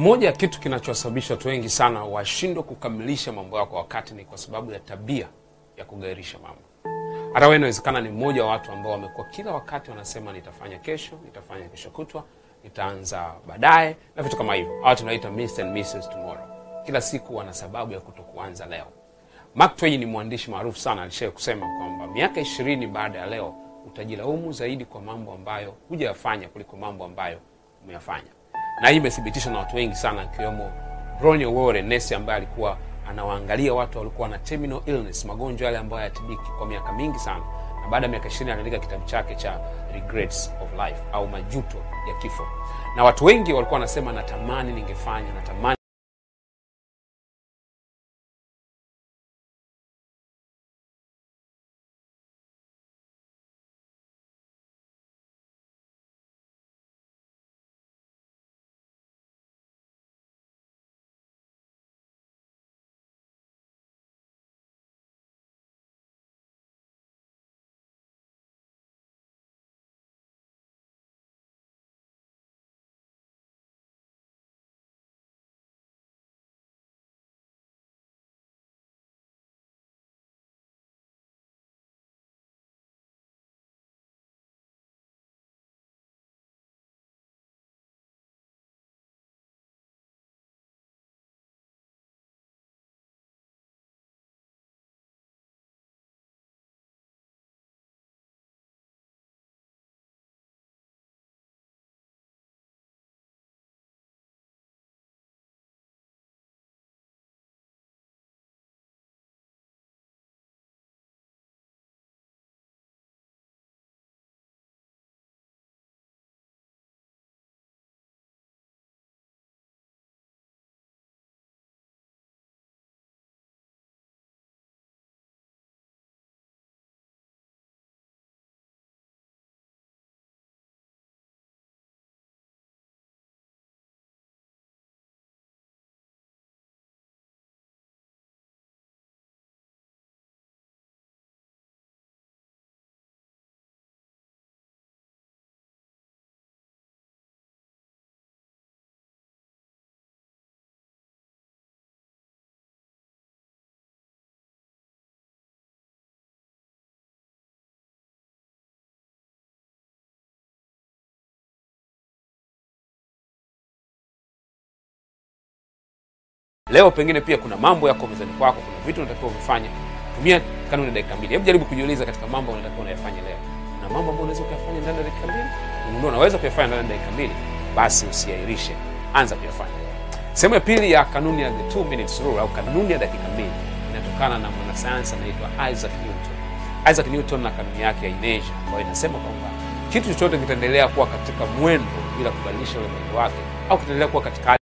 Moja ya kitu kinachowasababisha watu wengi sana washindwe kukamilisha mambo yao kwa wakati ni kwa sababu ya tabia ya kugairisha mambo. Hata wewe inawezekana ni mmoja wa watu ambao wamekuwa kila wakati wanasema nitafanya kesho, nitafanya kesho kutwa, nitaanza baadaye na vitu kama hivyo. au tunaita. Kila siku wana sababu ya kutokuanza leo. Mark Twain ni mwandishi maarufu sana, alishawahi kusema kwamba miaka ishirini baada ya leo utajilaumu zaidi kwa mambo ambayo hujayafanya kuliko mambo ambayo umeyafanya na hii imethibitishwa na watu wengi sana akiwemo Ronnie Wore nesi ambaye alikuwa anawaangalia watu walikuwa na terminal illness, magonjwa yale ambayo hayatibiki kwa miaka mingi sana, na baada ya miaka 20 anaandika kitabu chake cha Regrets of Life au majuto ya kifo, na watu wengi walikuwa wanasema natamani ningefanya, natamani leo pengine pia kuna mambo yako mezani kwako, kuna vitu unatakiwa uvifanye. Tumia kanuni ya dakika mbili. Hebu jaribu kujiuliza katika mambo unatakiwa unayafanya leo, na mambo ambayo unaweza kuyafanya ndani ya dakika mbili, unajua unaweza kuyafanya ndani ya dakika mbili, basi usiahirishe, anza kuyafanya. Sehemu ya pili ya kanuni ya the two minutes rule au kanuni ya dakika mbili inatokana na mwanasayansi anaitwa Isaac Newton. Isaac Newton na kanuni yake ya inertia ambayo inasema kwamba kitu chochote kitaendelea kuwa katika mwendo bila kubadilisha ule wake au kitaendelea kuwa katika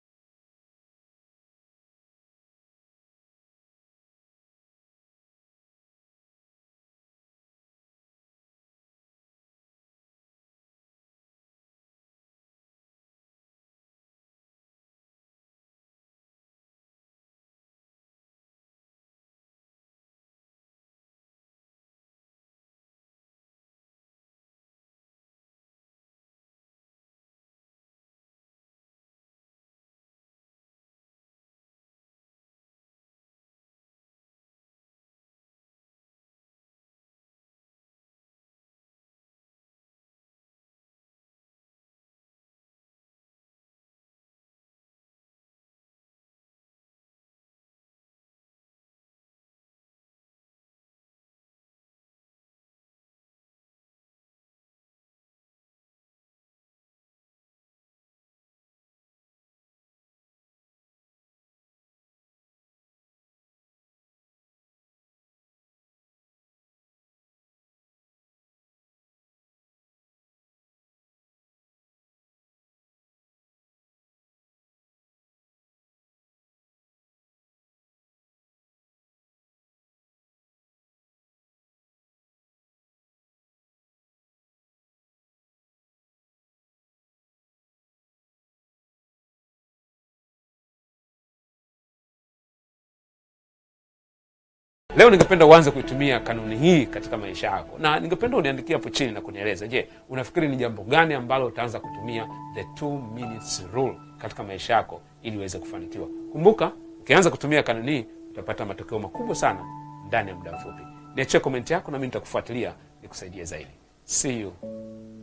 Leo ningependa uanze kuitumia kanuni hii katika maisha yako, na ningependa uniandikia hapo chini na kunieleza, je, unafikiri ni jambo gani ambalo utaanza kutumia the two minutes rule katika maisha yako ili uweze kufanikiwa? Kumbuka, ukianza kutumia kanuni hii utapata matokeo makubwa sana ndani ya muda mfupi. Niachie komenti yako, nami nitakufuatilia nikusaidie zaidi. See you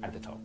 at the top.